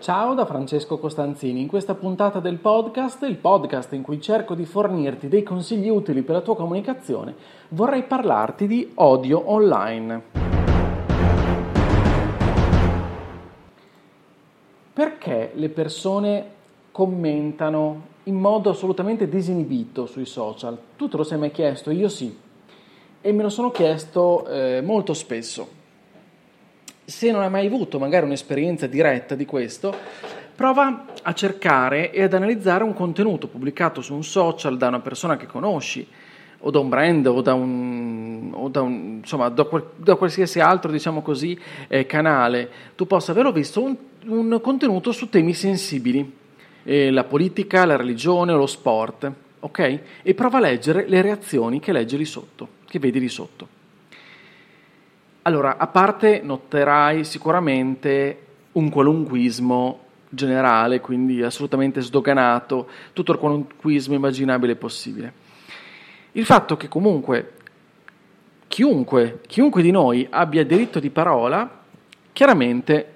Ciao da Francesco Costanzini, in questa puntata del podcast, il podcast in cui cerco di fornirti dei consigli utili per la tua comunicazione, vorrei parlarti di odio online. Perché le persone commentano in modo assolutamente disinibito sui social? Tu te lo sei mai chiesto? Io sì. E me lo sono chiesto eh, molto spesso se non hai mai avuto magari un'esperienza diretta di questo, prova a cercare e ad analizzare un contenuto pubblicato su un social da una persona che conosci, o da un brand, o da un, o da un insomma, da, da, qualsiasi altro, diciamo così, eh, canale. Tu possa averlo visto un, un contenuto su temi sensibili, eh, la politica, la religione o lo sport, ok? E prova a leggere le reazioni che leggi lì sotto, che vedi lì sotto. Allora, a parte noterai sicuramente un qualunquismo generale, quindi assolutamente sdoganato, tutto il qualunquismo immaginabile possibile. Il fatto che comunque chiunque, chiunque di noi abbia diritto di parola, chiaramente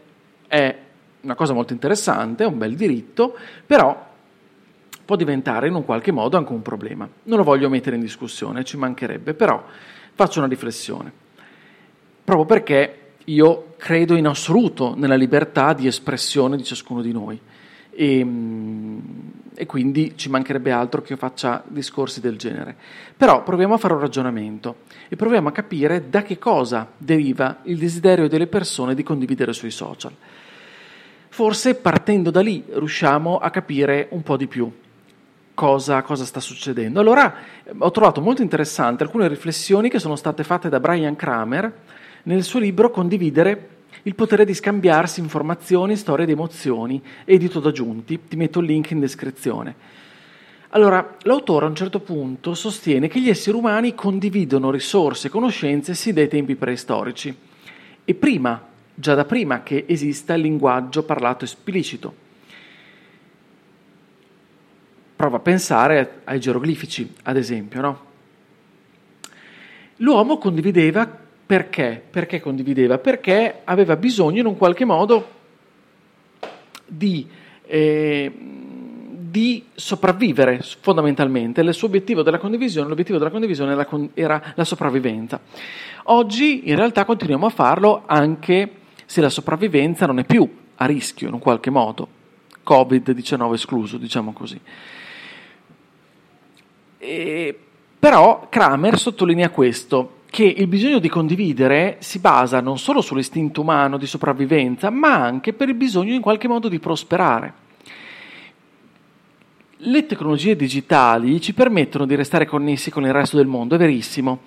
è una cosa molto interessante, è un bel diritto, però può diventare in un qualche modo anche un problema. Non lo voglio mettere in discussione, ci mancherebbe, però faccio una riflessione proprio perché io credo in assoluto nella libertà di espressione di ciascuno di noi e, e, quindi ci mancherebbe altro che io faccia discorsi del genere. Però proviamo a fare un ragionamento e proviamo a capire da che cosa deriva il desiderio delle persone di condividere sui social. Forse partendo da lì riusciamo a capire un po' di più cosa, cosa sta succedendo. Allora ho trovato molto interessante alcune riflessioni che sono state fatte da Brian Kramer, nel suo libro Condividere il potere di scambiarsi informazioni, storie ed emozioni, edito da Giunti. Ti metto il link in descrizione. Allora, l'autore a un certo punto sostiene che gli esseri umani condividono risorse e conoscenze sin dai tempi preistorici e prima, già da prima che esista il linguaggio parlato esplicito. Prova a pensare ai geroglifici, ad esempio, no? L'uomo condivideva perché? Perché condivideva? Perché aveva bisogno in un qualche modo di, eh, di sopravvivere fondamentalmente. Il suo obiettivo della condivisione, l'obiettivo della condivisione era, era la sopravvivenza. Oggi in realtà continuiamo a farlo anche se la sopravvivenza non è più a rischio in un qualche modo. Covid-19 escluso, diciamo così. E, però Kramer sottolinea questo, che il bisogno di condividere si basa non solo sull'istinto umano di sopravvivenza, ma anche per il bisogno in qualche modo di prosperare. Le tecnologie digitali ci permettono di restare connessi con il resto del mondo, è verissimo,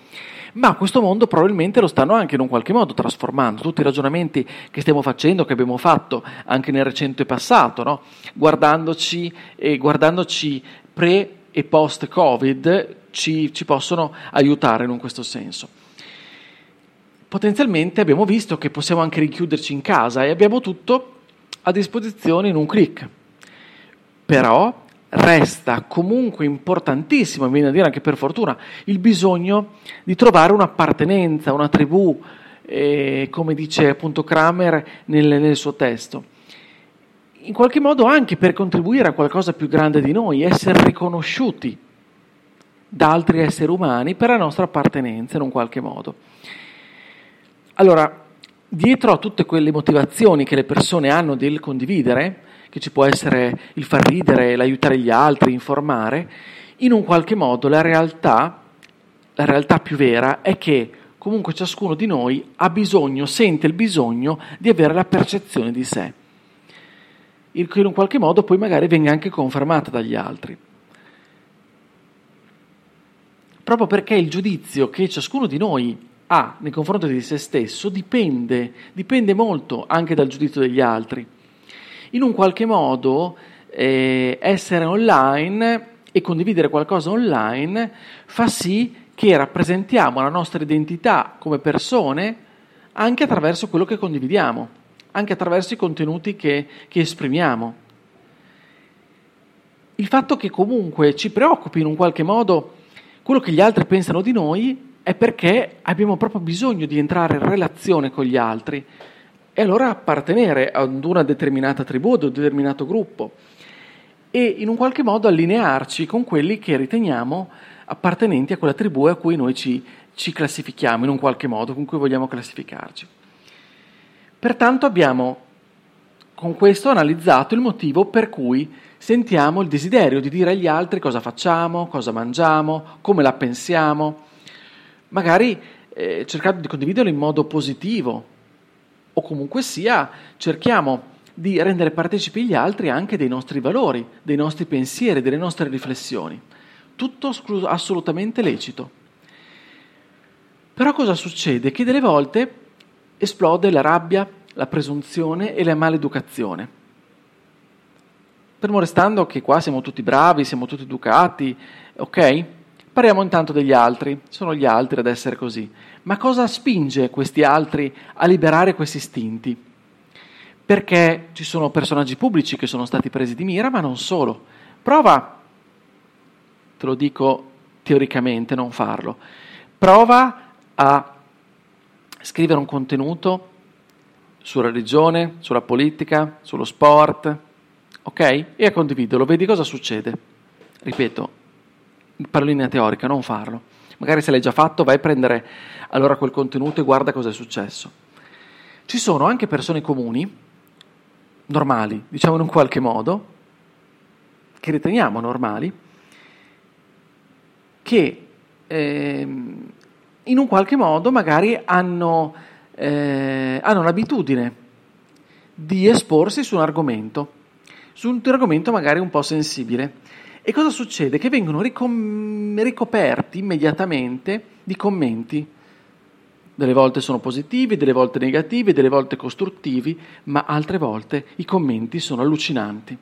ma questo mondo probabilmente lo stanno anche in un qualche modo trasformando. Tutti i ragionamenti che stiamo facendo, che abbiamo fatto anche nel recente passato, no? guardandoci, eh, guardandoci pre e post Covid, ci, ci possono aiutare in questo senso. Potenzialmente abbiamo visto che possiamo anche richiuderci in casa e abbiamo tutto a disposizione in un clic. Però resta comunque importantissimo, mi viene a dire anche per fortuna, il bisogno di trovare un'appartenenza, una tribù, eh, come dice appunto Kramer nel, nel, suo testo. In qualche modo anche per contribuire a qualcosa più grande di noi, essere riconosciuti da altri esseri umani per la nostra appartenenza in un qualche modo. Allora, dietro a tutte quelle motivazioni che le persone hanno del condividere, che ci può essere il far ridere, l'aiutare gli altri, informare, in un qualche modo la realtà, la realtà più vera è che comunque ciascuno di noi ha bisogno, sente il bisogno di avere la percezione di sé, che in un qualche modo poi magari venga anche confermata dagli altri. Proprio perché il giudizio che ciascuno di noi ha nei confronti di se stesso dipende, dipende molto anche dal giudizio degli altri. In un qualche modo eh, essere online e condividere qualcosa online fa sì che rappresentiamo la nostra identità come persone anche attraverso quello che condividiamo, anche attraverso i contenuti che, che esprimiamo. Il fatto che comunque ci preoccupi in un qualche modo quello che gli altri pensano di noi è perché abbiamo proprio bisogno di entrare in relazione con gli altri e allora appartenere ad una determinata tribù, ad un determinato gruppo e in un qualche modo allinearci con quelli che riteniamo appartenenti a quella tribù a cui noi ci, ci classifichiamo in un qualche modo, con cui vogliamo classificarci. Pertanto abbiamo con questo analizzato il motivo per cui sentiamo il desiderio di dire agli altri cosa facciamo, cosa mangiamo, come la pensiamo, magari eh, cercando di condividerlo in modo positivo o comunque sia cerchiamo di rendere partecipi gli altri anche dei nostri valori, dei nostri pensieri, delle nostre riflessioni. Tutto assolutamente lecito. Però cosa succede? Che delle volte esplode la rabbia, la presunzione e la maleducazione. Fermo restando che qua siamo tutti bravi, siamo tutti educati, ok? Parliamo intanto degli altri, sono gli altri ad essere così. Ma cosa spinge questi altri a liberare questi istinti? Perché ci sono personaggi pubblici che sono stati presi di mira, ma non solo. Prova, te lo dico teoricamente, non farlo. Prova a scrivere un contenuto sulla religione, sulla politica, sullo sport, ok? E a condividerlo, vedi cosa succede. Ripeto, parolina teorica, non farlo. Magari se l'hai già fatto, vai a prendere allora quel contenuto e guarda cosa è successo. Ci sono anche persone comuni, normali, diciamo in un qualche modo, che riteniamo normali, che eh, in un qualche modo magari hanno, eh, hanno l'abitudine di esporsi su un argomento, su un argomento magari un po' sensibile e cosa succede? Che vengono ricom- ricoperti immediatamente di commenti. Delle volte sono positivi, delle volte negativi, delle volte costruttivi, ma altre volte i commenti sono allucinanti.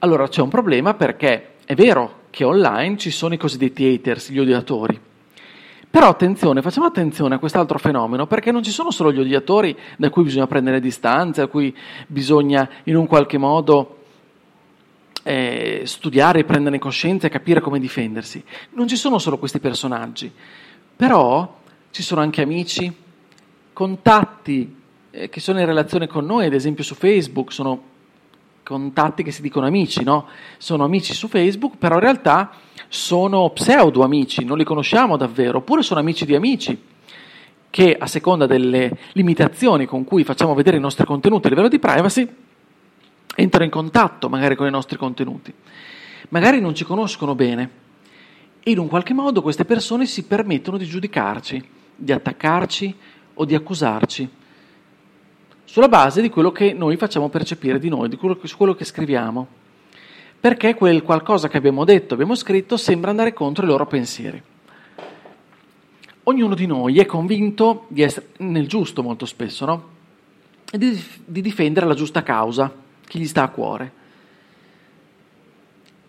Allora c'è un problema perché è vero che online ci sono i cosiddetti haters, gli odiatori. Però attenzione, facciamo attenzione a quest'altro fenomeno perché non ci sono solo gli odiatori da cui bisogna prendere distanze, da cui bisogna in un qualche modo eh, studiare, prenderne coscienza e capire come difendersi. Non ci sono solo questi personaggi, però ci sono anche amici, contatti eh, che sono in relazione con noi, ad esempio su Facebook, sono contatti che si dicono amici, no? Sono amici su Facebook, però in realtà sono pseudo amici, non li conosciamo davvero, oppure sono amici di amici che a seconda delle limitazioni con cui facciamo vedere i nostri contenuti a livello di privacy entrano in contatto magari con i nostri contenuti. Magari non ci conoscono bene e in un qualche modo queste persone si permettono di giudicarci, di attaccarci o di accusarci sulla base di quello che noi facciamo percepire di noi, di quello che, quello che scriviamo. Perché quel qualcosa che abbiamo detto, abbiamo scritto, sembra andare contro i loro pensieri. Ognuno di noi è convinto di essere nel giusto molto spesso, no? E di, di difendere la giusta causa che gli sta a cuore.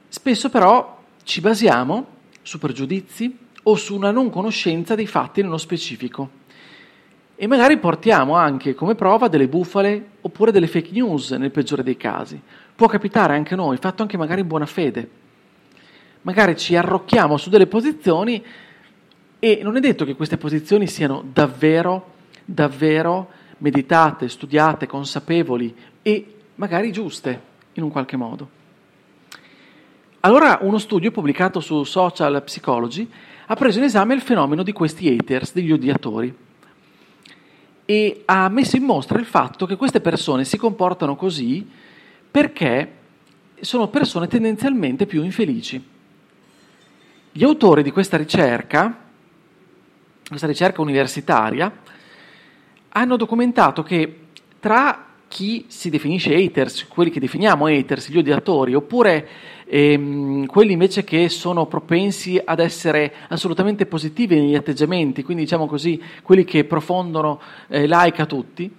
Spesso però ci basiamo su pregiudizi o su una non conoscenza dei fatti nello specifico e magari portiamo anche come prova delle bufale oppure delle fake news nel peggiore dei casi. Può capitare anche noi, fatto anche magari in buona fede. Magari ci arrocchiamo su delle posizioni e non è detto che queste posizioni siano davvero, davvero meditate, studiate, consapevoli e magari giuste in un qualche modo. Allora uno studio pubblicato su Social Psychology ha preso in esame il fenomeno di questi haters, degli odiatori, e ha messo in mostra il fatto che queste persone si comportano così perché sono persone tendenzialmente più infelici. Gli autori di questa ricerca, questa ricerca universitaria, hanno documentato che tra chi si definisce haters, quelli che definiamo haters, gli odiatori, oppure ehm, quelli invece che sono propensi ad essere assolutamente positivi negli atteggiamenti, quindi diciamo così, quelli che profondono eh, like a tutti,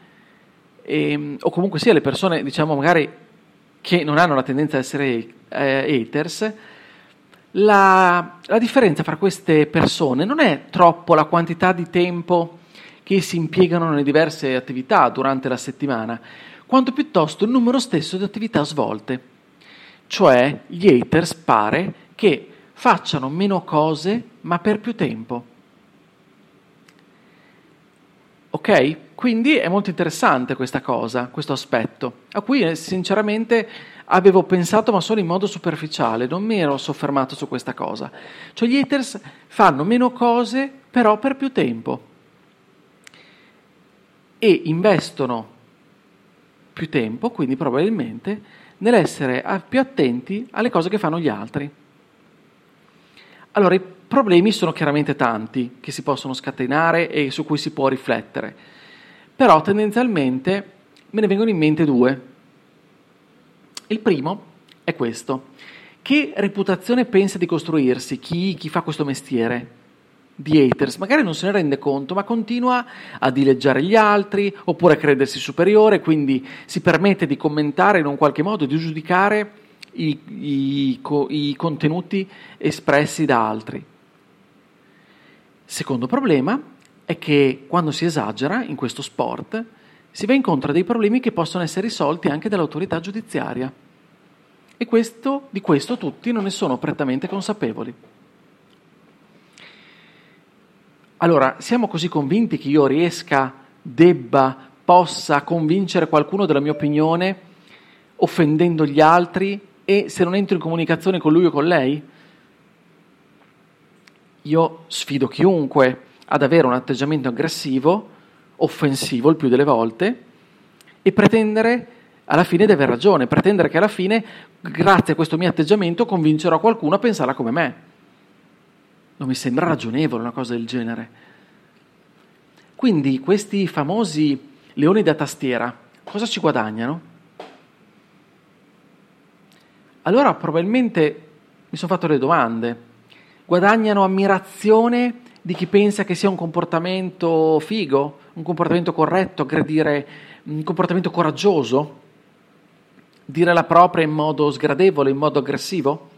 ehm, o comunque sia le persone, diciamo magari che non hanno la tendenza ad essere eh, haters, la, la differenza fra queste persone non è troppo la quantità di tempo che si impiegano nelle diverse attività durante la settimana, quanto piuttosto il numero stesso di attività svolte. Cioè, gli haters pare che facciano meno cose ma per più tempo. Ok? Quindi è molto interessante questa cosa, questo aspetto, a cui eh, sinceramente avevo pensato ma solo in modo superficiale, non mi ero soffermato su questa cosa. Cioè gli haters fanno meno cose però per più tempo e investono più tempo, quindi probabilmente, nell'essere più attenti alle cose che fanno gli altri. Allora, i problemi sono chiaramente tanti che si possono scatenare e su cui si può riflettere, però tendenzialmente me ne vengono in mente due. Il primo è questo. Che reputazione pensa di costruirsi chi, chi fa questo mestiere? Di haters, magari non se ne rende conto, ma continua a dileggiare gli altri oppure a credersi superiore, quindi si permette di commentare in un qualche modo, di giudicare i, i, i contenuti espressi da altri. Secondo problema è che quando si esagera in questo sport si va incontro a dei problemi che possono essere risolti anche dall'autorità giudiziaria. E questo, di questo tutti non ne sono prettamente consapevoli. Allora, siamo così convinti che io riesca, debba, possa convincere qualcuno della mia opinione offendendo gli altri e se non entro in comunicazione con lui o con lei? Io sfido chiunque ad avere un atteggiamento aggressivo, offensivo il più delle volte, e pretendere alla fine di aver ragione, pretendere che alla fine, grazie a questo mio atteggiamento, convincerò qualcuno a pensare come me. Non mi sembra ragionevole una cosa del genere. Quindi questi famosi leoni da tastiera cosa ci guadagnano? Allora probabilmente mi sono fatto le domande. Guadagnano ammirazione di chi pensa che sia un comportamento figo, un comportamento corretto, aggredire, un comportamento coraggioso, dire la propria in modo sgradevole, in modo aggressivo?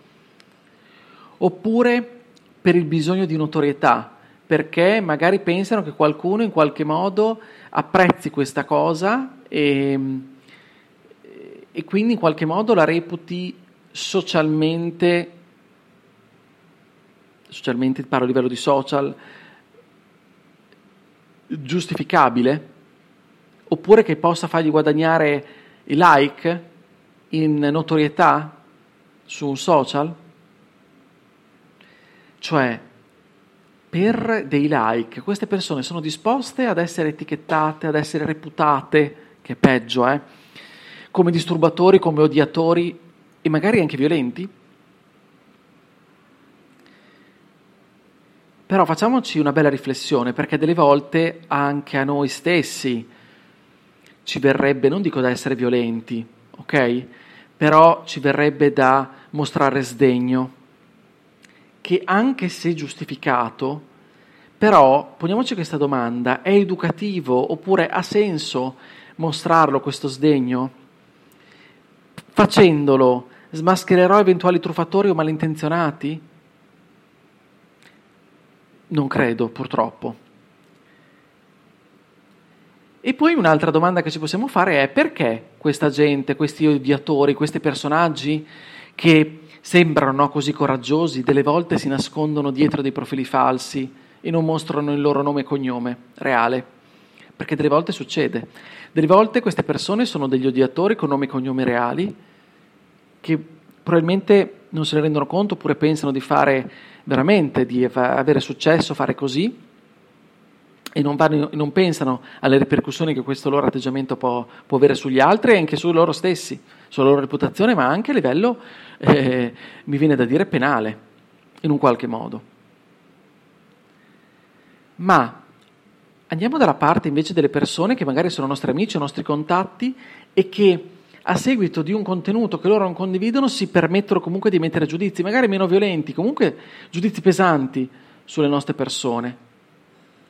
Oppure per il bisogno di notorietà, perché magari pensano che qualcuno in qualche modo apprezzi questa cosa e, e quindi in qualche modo la reputi socialmente, socialmente parlo a livello di social, giustificabile, oppure che possa fargli guadagnare i like in notorietà su un social. Cioè, per dei like, queste persone sono disposte ad essere etichettate, ad essere reputate, che è peggio, eh, come disturbatori, come odiatori e magari anche violenti? Però facciamoci una bella riflessione, perché delle volte anche a noi stessi ci verrebbe, non dico da essere violenti, ok? Però ci verrebbe da mostrare sdegno che anche se giustificato, però poniamoci questa domanda, è educativo oppure ha senso mostrarlo questo sdegno? Facendolo smaschererò eventuali truffatori o malintenzionati? Non credo, purtroppo. E poi un'altra domanda che ci possiamo fare è perché questa gente, questi odiatori, questi personaggi che sembrano no, così coraggiosi, delle volte si nascondono dietro dei profili falsi e non mostrano il loro nome e cognome reale, perché delle volte succede. Delle volte queste persone sono degli odiatori con nome e cognome reali che probabilmente non se ne rendono conto oppure pensano di fare veramente, di avere successo, fare così e non, vanno, non pensano alle ripercussioni che questo loro atteggiamento può, può avere sugli altri e anche su loro stessi sulla loro reputazione, ma anche a livello, eh, mi viene da dire, penale, in un qualche modo. Ma andiamo dalla parte invece delle persone che magari sono nostri amici o nostri contatti e che a seguito di un contenuto che loro non condividono si permettono comunque di mettere giudizi, magari meno violenti, comunque giudizi pesanti sulle nostre persone,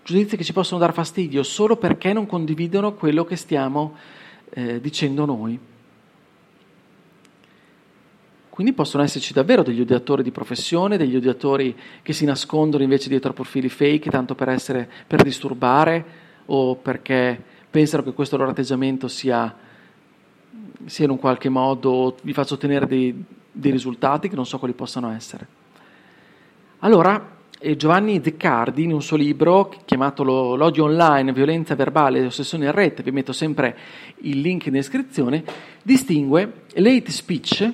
giudizi che ci possono dar fastidio solo perché non condividono quello che stiamo eh, dicendo noi. Quindi possono esserci davvero degli odiatori di professione, degli odiatori che si nascondono invece dietro profili fake, tanto per, essere, per disturbare o perché pensano che questo loro atteggiamento sia, sia in un qualche modo, vi faccia ottenere dei, dei risultati che non so quali possano essere. Allora, Giovanni Zeccardi, in un suo libro chiamato L'odio online, violenza verbale e ossessione in rete, vi metto sempre il link in descrizione, distingue l'hate speech,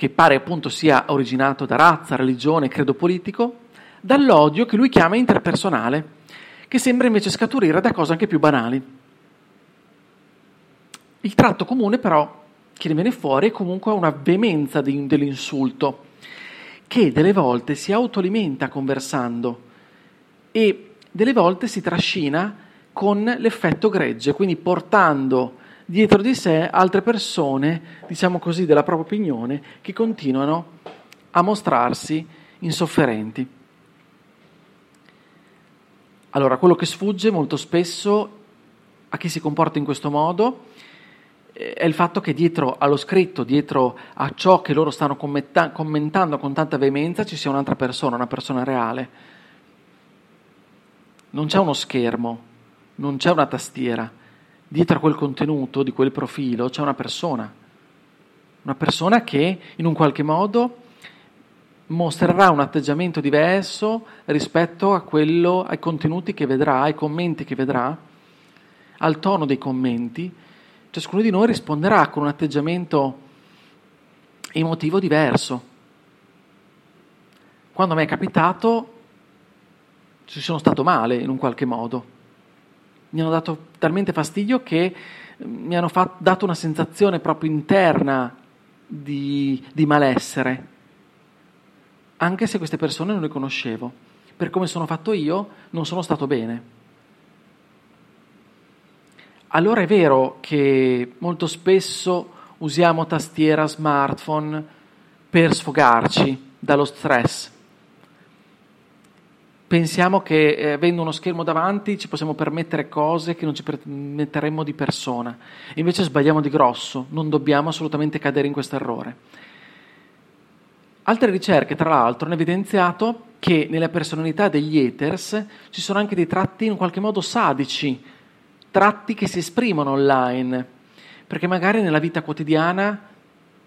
che pare appunto sia originato da razza, religione, credo politico, dall'odio che lui chiama interpersonale, che sembra invece scaturire da cose anche più banali. Il tratto comune però che ne viene fuori è comunque una veemenza dell'insulto, che delle volte si autoalimenta conversando e delle volte si trascina con l'effetto gregge, quindi portando dietro di sé altre persone, diciamo così, della propria opinione, che continuano a mostrarsi insofferenti. Allora, quello che sfugge molto spesso a chi si comporta in questo modo eh, è il fatto che dietro allo scritto, dietro a ciò che loro stanno commenta- commentando con tanta veemenza, ci sia un'altra persona, una persona reale. Non c'è uno schermo, non c'è una tastiera. Dietro a quel contenuto, di quel profilo, c'è una persona. Una persona che in un qualche modo mostrerà un atteggiamento diverso rispetto a quello, ai contenuti che vedrà, ai commenti che vedrà, al tono dei commenti. Ciascuno di noi risponderà con un atteggiamento emotivo diverso. Quando mi è capitato, ci sono stato male in un qualche modo. Mi hanno dato talmente fastidio che mi hanno fatto, dato una sensazione proprio interna di, di malessere anche se queste persone non le conoscevo. Per come sono fatto io, non sono stato bene. Allora è vero che molto spesso usiamo tastiera, smartphone per sfogarci dallo stress. Pensiamo che eh, avendo uno schermo davanti ci possiamo permettere cose che non ci permetteremmo di persona. Invece sbagliamo di grosso, non dobbiamo assolutamente cadere in questo errore. Altre ricerche, tra l'altro, hanno evidenziato che nella personalità degli haters ci sono anche dei tratti in qualche modo sadici, tratti che si esprimono online, perché magari nella vita quotidiana,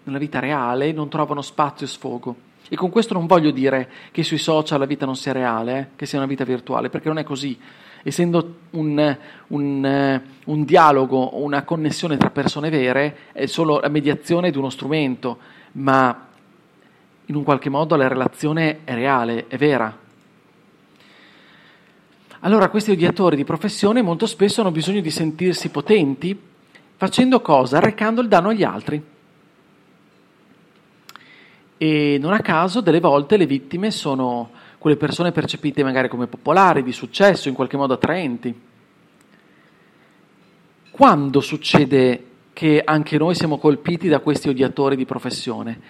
nella vita reale, non trovano spazio e sfogo. E con questo non voglio dire che sui social la vita non sia reale, eh, che sia una vita virtuale, perché non è così. Essendo un, un, un dialogo, una connessione tra persone vere, è solo la mediazione di uno strumento, ma in un qualche modo la relazione è reale, è vera. Allora questi odiatori di professione molto spesso hanno bisogno di sentirsi potenti facendo cosa? Arrecando il danno agli altri. E non a caso delle volte le vittime sono quelle persone percepite magari come popolari, di successo, in qualche modo attraenti. Quando succede che anche noi siamo colpiti da questi odiatori di professione?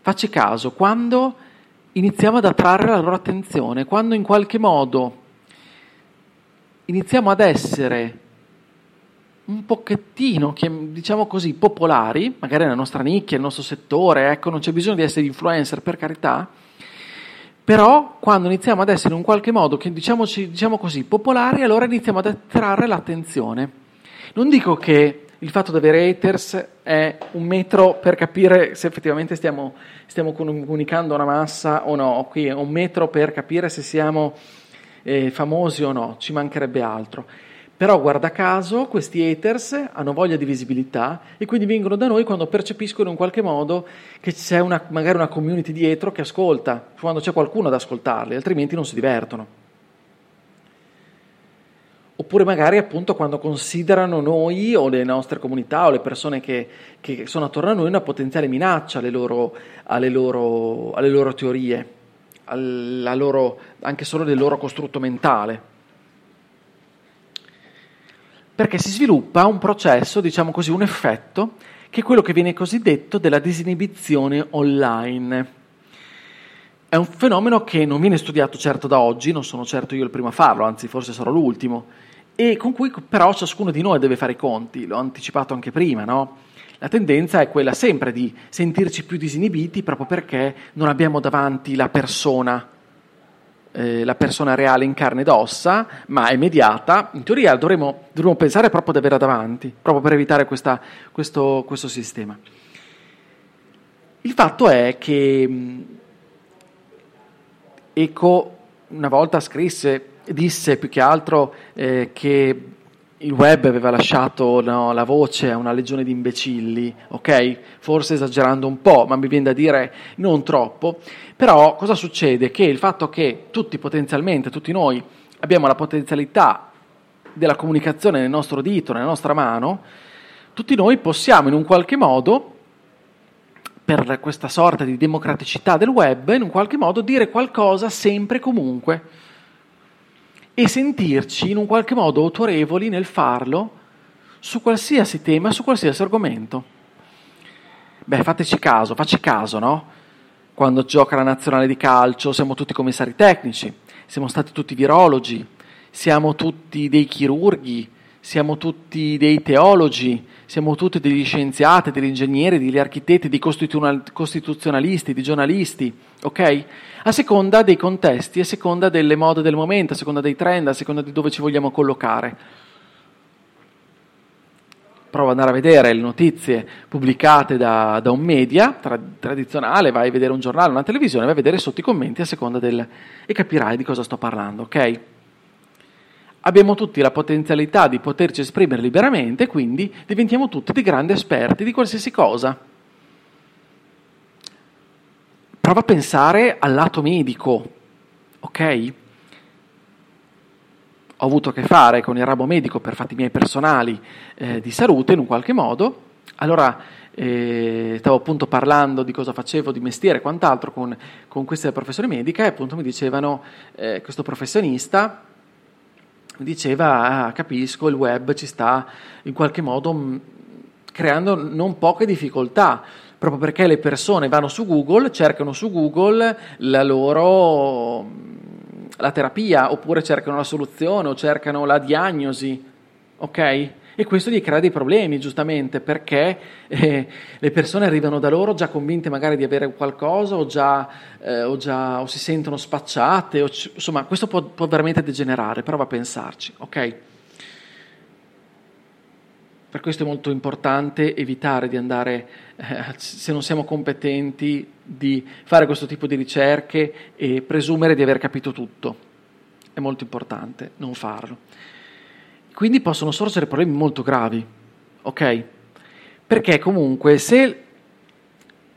Facci caso, quando iniziamo ad attrarre la loro attenzione, quando in qualche modo iniziamo ad essere un pochettino, diciamo così, popolari, magari nella nostra nicchia, nel nostro settore, ecco, non c'è bisogno di essere influencer per carità, però quando iniziamo ad essere in un qualche modo, che diciamoci, diciamo così, popolari, allora iniziamo ad attrarre l'attenzione. Non dico che il fatto di avere haters è un metro per capire se effettivamente stiamo, stiamo comunicando una massa o no, qui è un metro per capire se siamo eh, famosi o no, ci mancherebbe altro. Però guarda caso questi haters hanno voglia di visibilità e quindi vengono da noi quando percepiscono in qualche modo che c'è una, magari una community dietro che ascolta, quando c'è qualcuno ad ascoltarli, altrimenti non si divertono oppure magari appunto quando considerano noi o le nostre comunità o le persone che, che sono attorno a noi una potenziale minaccia alle loro, alle loro, alle loro teorie, loro, anche solo del loro costrutto mentale. Perché si sviluppa un processo, diciamo così, un effetto, che è quello che viene cosiddetto della disinibizione online. È un fenomeno che non viene studiato certo da oggi, non sono certo io il primo a farlo, anzi forse sarò l'ultimo, e con cui però ciascuno di noi deve fare i conti, l'ho anticipato anche prima, no? la tendenza è quella sempre di sentirci più disinibiti proprio perché non abbiamo davanti la persona, eh, la persona reale in carne ed ossa, ma è mediata. In teoria dovremmo, dovremmo pensare proprio ad averla davanti, proprio per evitare questa, questo, questo sistema. Il fatto è che Eco una volta scrisse, disse più che altro eh, che il web aveva lasciato no, la voce a una legione di imbecilli, ok? Forse esagerando un po', ma mi viene da dire non troppo. Però cosa succede? Che il fatto che tutti potenzialmente, tutti noi, abbiamo la potenzialità della comunicazione nel nostro dito, nella nostra mano, tutti noi possiamo in un qualche modo, per questa sorta di democraticità del web, in un qualche modo dire qualcosa sempre e comunque e sentirci in un qualche modo autorevoli nel farlo su qualsiasi tema, su qualsiasi argomento. Beh, fateci caso, facci caso, no? Quando gioca la nazionale di calcio siamo tutti commissari tecnici, siamo stati tutti virologi, siamo tutti dei chirurghi, siamo tutti dei teologi, siamo tutti degli scienziati, degli ingegneri, degli architetti, dei costituzionalisti, di giornalisti, ok? A seconda dei contesti, a seconda delle mode del momento, a seconda dei trend, a seconda di dove ci vogliamo collocare. Prova ad andare a vedere le notizie pubblicate da, da un media tra, tradizionale, vai a vedere un giornale, una televisione, vai a vedere sotto i commenti a seconda del... e capirai di cosa sto parlando, ok? Abbiamo tutti la potenzialità di poterci esprimere liberamente, quindi diventiamo tutti dei grandi esperti di qualsiasi cosa. Prova a pensare al lato medico, ok? Ho avuto a che fare con il ramo medico per fatti miei personali eh, di salute in un qualche modo, allora eh, stavo appunto parlando di cosa facevo di mestiere e quant'altro con, con questa professione medica e appunto mi dicevano eh, questo professionista diceva, ah, capisco, il web ci sta in qualche modo mm, creando non poche difficoltà, proprio perché le persone vanno su Google, cercano su Google la loro mm, la terapia, oppure cercano la soluzione o cercano la diagnosi, ok? E questo gli crea dei problemi, giustamente, perché eh, le persone arrivano da loro già convinte magari di avere qualcosa o, già, eh, o, già, o si sentono spacciate, o, insomma, questo può, può, veramente degenerare, prova a pensarci, ok? Per questo è molto importante evitare di andare, eh, se non siamo competenti, di fare questo tipo di ricerche e presumere di aver capito tutto. È molto importante non farlo. Quindi possono sorgere problemi molto gravi, ok? Perché comunque se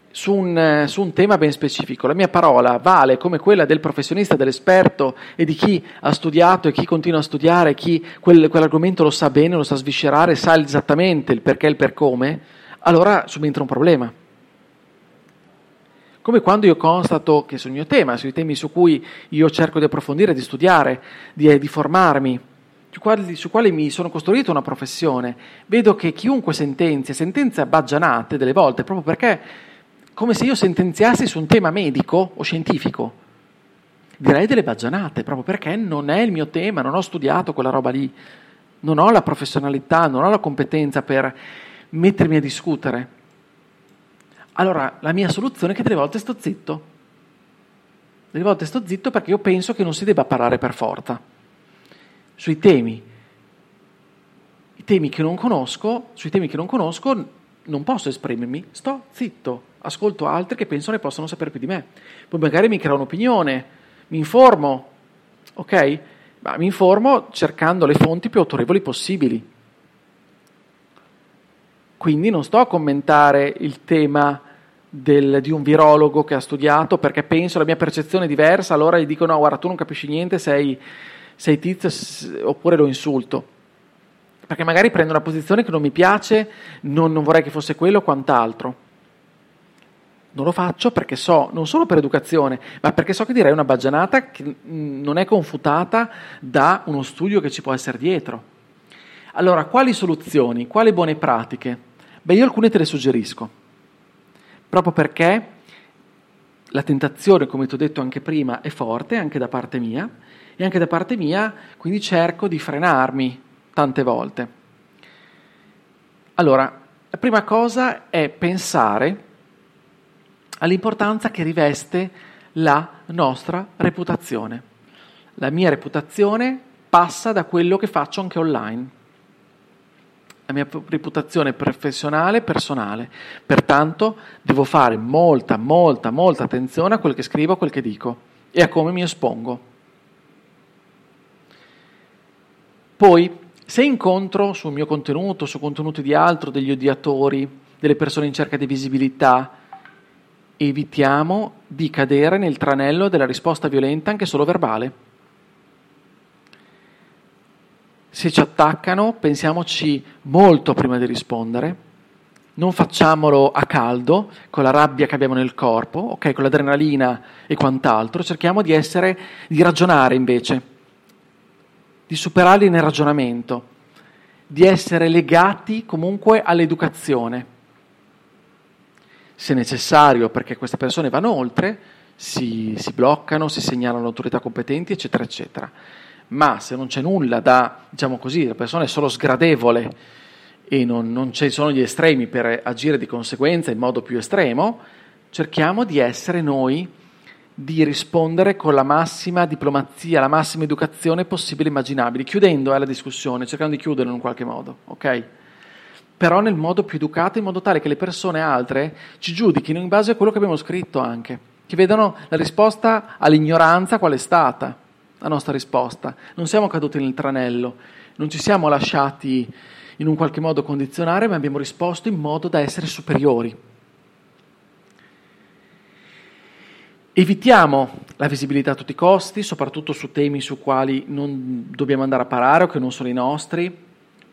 su un, su un, tema ben specifico la mia parola vale come quella del professionista, dell'esperto e di chi ha studiato e chi continua a studiare, chi quel, quell'argomento lo sa bene, lo sa sviscerare, sa esattamente il perché e il per come, allora subentra un problema. Come quando io constato che sul mio tema, sui temi su cui io cerco di approfondire, di studiare, di, di formarmi, su quali, mi sono costruito una professione, vedo che chiunque sentenzia, sentenzia baggianate delle volte, proprio perché come se io sentenziassi su un tema medico o scientifico. Direi delle baggianate, proprio perché non è il mio tema, non ho studiato quella roba lì, non ho la professionalità, non ho la competenza per mettermi a discutere. Allora, la mia soluzione è che delle volte sto zitto. Delle volte sto zitto perché io penso che non si debba parlare per forza sui temi, i temi che non conosco, sui temi che non conosco non posso esprimermi, sto zitto, ascolto altri che pensano e possono sapere più di me. Poi magari mi creo un'opinione, mi informo, ok? Ma mi informo cercando le fonti più autorevoli possibili. Quindi non sto a commentare il tema del, di un virologo che ha studiato perché penso la mia percezione è diversa, allora gli dico no, guarda, tu non capisci niente, sei sei tizio oppure lo insulto. Perché magari prendo una posizione che non mi piace, non, non vorrei che fosse quello o quant'altro. Non lo faccio perché so, non solo per educazione, ma perché so che direi una baggianata che non è confutata da uno studio che ci può essere dietro. Allora, quali soluzioni, quali buone pratiche? Beh, io alcune te le suggerisco, proprio perché la tentazione, come ti ho detto anche prima, è forte, anche da parte mia, e anche da parte mia, quindi cerco di frenarmi tante volte. Allora, la prima cosa è pensare all'importanza che riveste la nostra reputazione. La mia reputazione passa da quello che faccio anche online. La mia reputazione professionale e personale. Pertanto devo fare molta, molta, molta attenzione a quel che scrivo, a quel che dico e a come mi espongo. Poi se incontro sul mio contenuto, su contenuti di altro, degli odiatori, delle persone in cerca di visibilità, evitiamo di cadere nel tranello della risposta violenta anche solo verbale. Se ci attaccano, pensiamoci molto prima di rispondere, non facciamolo a caldo, con la rabbia che abbiamo nel corpo, ok, con l'adrenalina e quant'altro, cerchiamo di essere, di ragionare invece di superarli nel ragionamento, di essere legati comunque all'educazione. Se necessario, perché queste persone vanno oltre, si, si bloccano, si segnalano autorità competenti, eccetera, eccetera. Ma se non c'è nulla da, diciamo così, la persona è solo sgradevole e non, non ci sono gli estremi per agire di conseguenza in modo più estremo, cerchiamo di essere noi di rispondere con la massima diplomazia, la massima educazione possibile e immaginabile, chiudendo eh, la discussione, cercando di chiuderla in qualche modo, ok? Però nel modo più educato, in modo tale che le persone altre ci giudichino in base a quello che abbiamo scritto anche, che vedano la risposta all'ignoranza qual è stata la nostra risposta. Non siamo caduti nel tranello, non ci siamo lasciati in un qualche modo condizionare, ma abbiamo risposto in modo da essere superiori. Evitiamo la visibilità a tutti i costi, soprattutto su temi su quali non dobbiamo andare a parare o che non sono i nostri,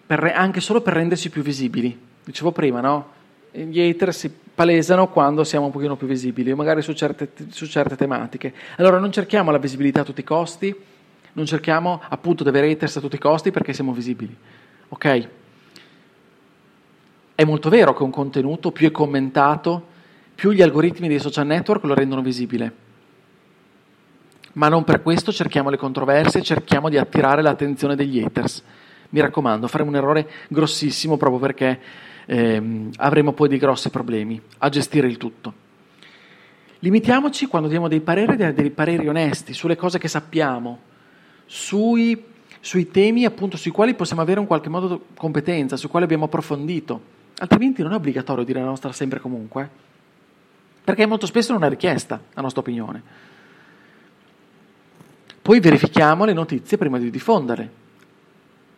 per, anche solo per rendersi più visibili. Dicevo prima, no? Gli hater si palesano quando siamo un pochino più visibili, magari su certe, su certe tematiche. Allora non cerchiamo la visibilità a tutti i costi, non cerchiamo appunto di avere haters a tutti i costi perché siamo visibili. Ok? È molto vero che un contenuto più è commentato, più gli algoritmi dei social network lo rendono visibile. Ma non per questo cerchiamo le controversie, cerchiamo di attirare l'attenzione degli haters. Mi raccomando, faremo un errore grossissimo proprio perché ehm, avremo poi dei grossi problemi a gestire il tutto. Limitiamoci quando diamo dei pareri, dei pareri onesti sulle cose che sappiamo, sui, sui temi appunto sui quali possiamo avere in qualche modo competenza, sui quali abbiamo approfondito. Altrimenti non è obbligatorio dire la nostra sempre comunque perché molto spesso non è richiesta la nostra opinione. Poi verifichiamo le notizie prima di diffonderle,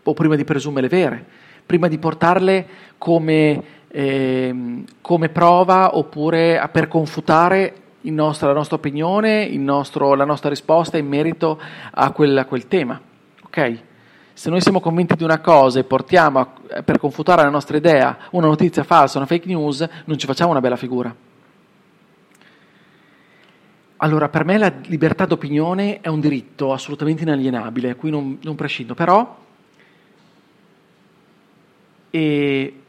o prima di presumerle vere, prima di portarle come, eh, come prova oppure per confutare nostro, la nostra opinione, nostro, la nostra risposta in merito a quel, a quel tema. Okay? Se noi siamo convinti di una cosa e portiamo a, per confutare la nostra idea una notizia falsa, una fake news, non ci facciamo una bella figura. Allora, per me la libertà d'opinione è un diritto assolutamente inalienabile, qui non, non prescindo, però e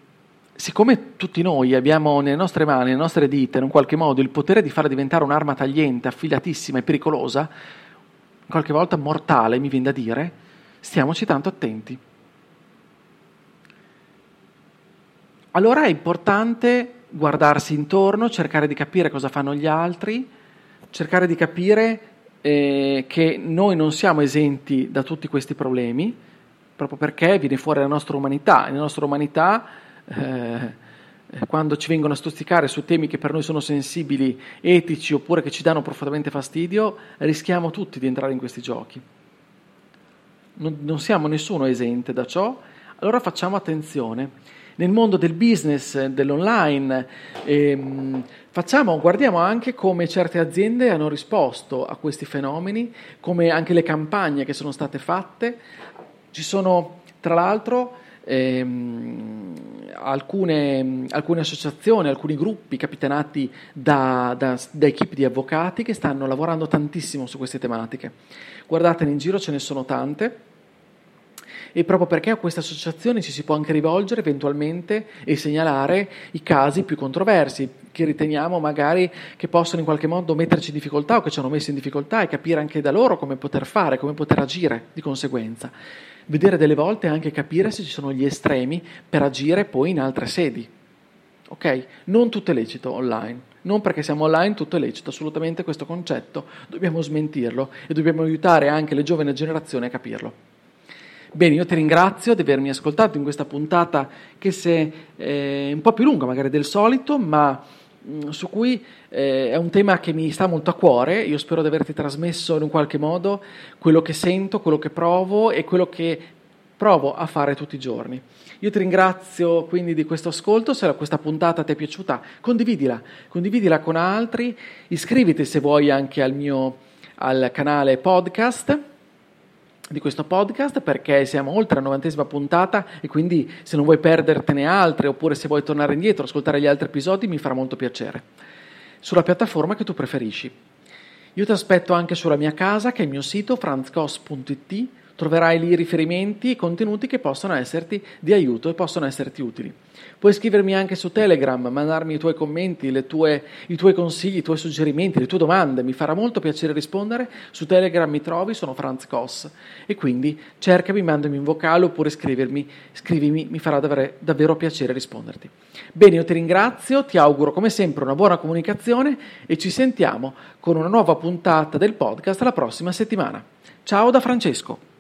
siccome tutti noi abbiamo nelle nostre mani, nelle nostre dita, in un qualche modo, il potere di farla diventare un'arma tagliente, affiliatissima e pericolosa, qualche volta mortale, mi viene da dire, stiamoci tanto attenti. Allora è importante guardarsi intorno, cercare di capire cosa fanno gli altri, cercare di capire eh, che noi non siamo esenti da tutti questi problemi, proprio perché viene fuori la nostra umanità. La nostra umanità, eh, quando ci vengono a stuzzicare su temi che per noi sono sensibili, etici oppure che ci danno profondamente fastidio, rischiamo tutti di entrare in questi giochi. Non, non siamo nessuno esente da ciò, allora facciamo attenzione. Nel mondo del business, dell'online, ehm, Facciamo, guardiamo anche come certe aziende hanno risposto a questi fenomeni, come anche le campagne che sono state fatte. Ci sono, tra l'altro, ehm, alcune, alcune, associazioni, alcuni gruppi capitanati da, da, da equip di avvocati che stanno lavorando tantissimo su queste tematiche. Guardatene in giro, ce ne sono tante e proprio perché a queste associazioni ci si può anche rivolgere eventualmente e segnalare i casi più controversi, che riteniamo magari che possono in qualche modo metterci in difficoltà o che ci hanno messo in difficoltà e capire anche da loro come poter fare, come poter agire di conseguenza. Vedere delle volte anche capire se ci sono gli estremi per agire poi in altre sedi. ok? Non tutto è lecito online, non perché siamo online tutto è lecito, assolutamente questo concetto dobbiamo smentirlo e dobbiamo aiutare anche le giovani generazioni a capirlo. Bene, io ti ringrazio di avermi ascoltato in questa puntata che è eh, un po' più lunga magari del solito, ma mh, su cui eh, è un tema che mi sta molto a cuore. Io spero di averti trasmesso in un qualche modo quello che sento, quello che provo e quello che provo a fare tutti i giorni. Io ti ringrazio quindi di questo ascolto, se questa puntata ti è piaciuta condividila, condividila con altri, iscriviti se vuoi anche al mio al canale podcast di questo podcast perché siamo oltre la novantesima puntata e quindi se non vuoi perdertene altre oppure se vuoi tornare indietro, ascoltare gli altri episodi mi farà molto piacere sulla piattaforma che tu preferisci. Io ti aspetto anche sulla mia casa che è il mio sito franzcos.it Troverai lì riferimenti e contenuti che possono esserti di aiuto e possono esserti utili. Puoi scrivermi anche su Telegram, mandarmi i tuoi commenti, tue, i tuoi consigli, i tuoi suggerimenti, le tue domande, mi farà molto piacere rispondere. Su Telegram mi trovi, sono Franz Koss e quindi cercami, mandami un vocale oppure scrivermi, scrivimi, mi farà davvero, davvero piacere risponderti. Bene, io ti ringrazio, ti auguro come sempre una buona comunicazione e ci sentiamo con una nuova puntata del podcast la prossima settimana. Ciao da Francesco.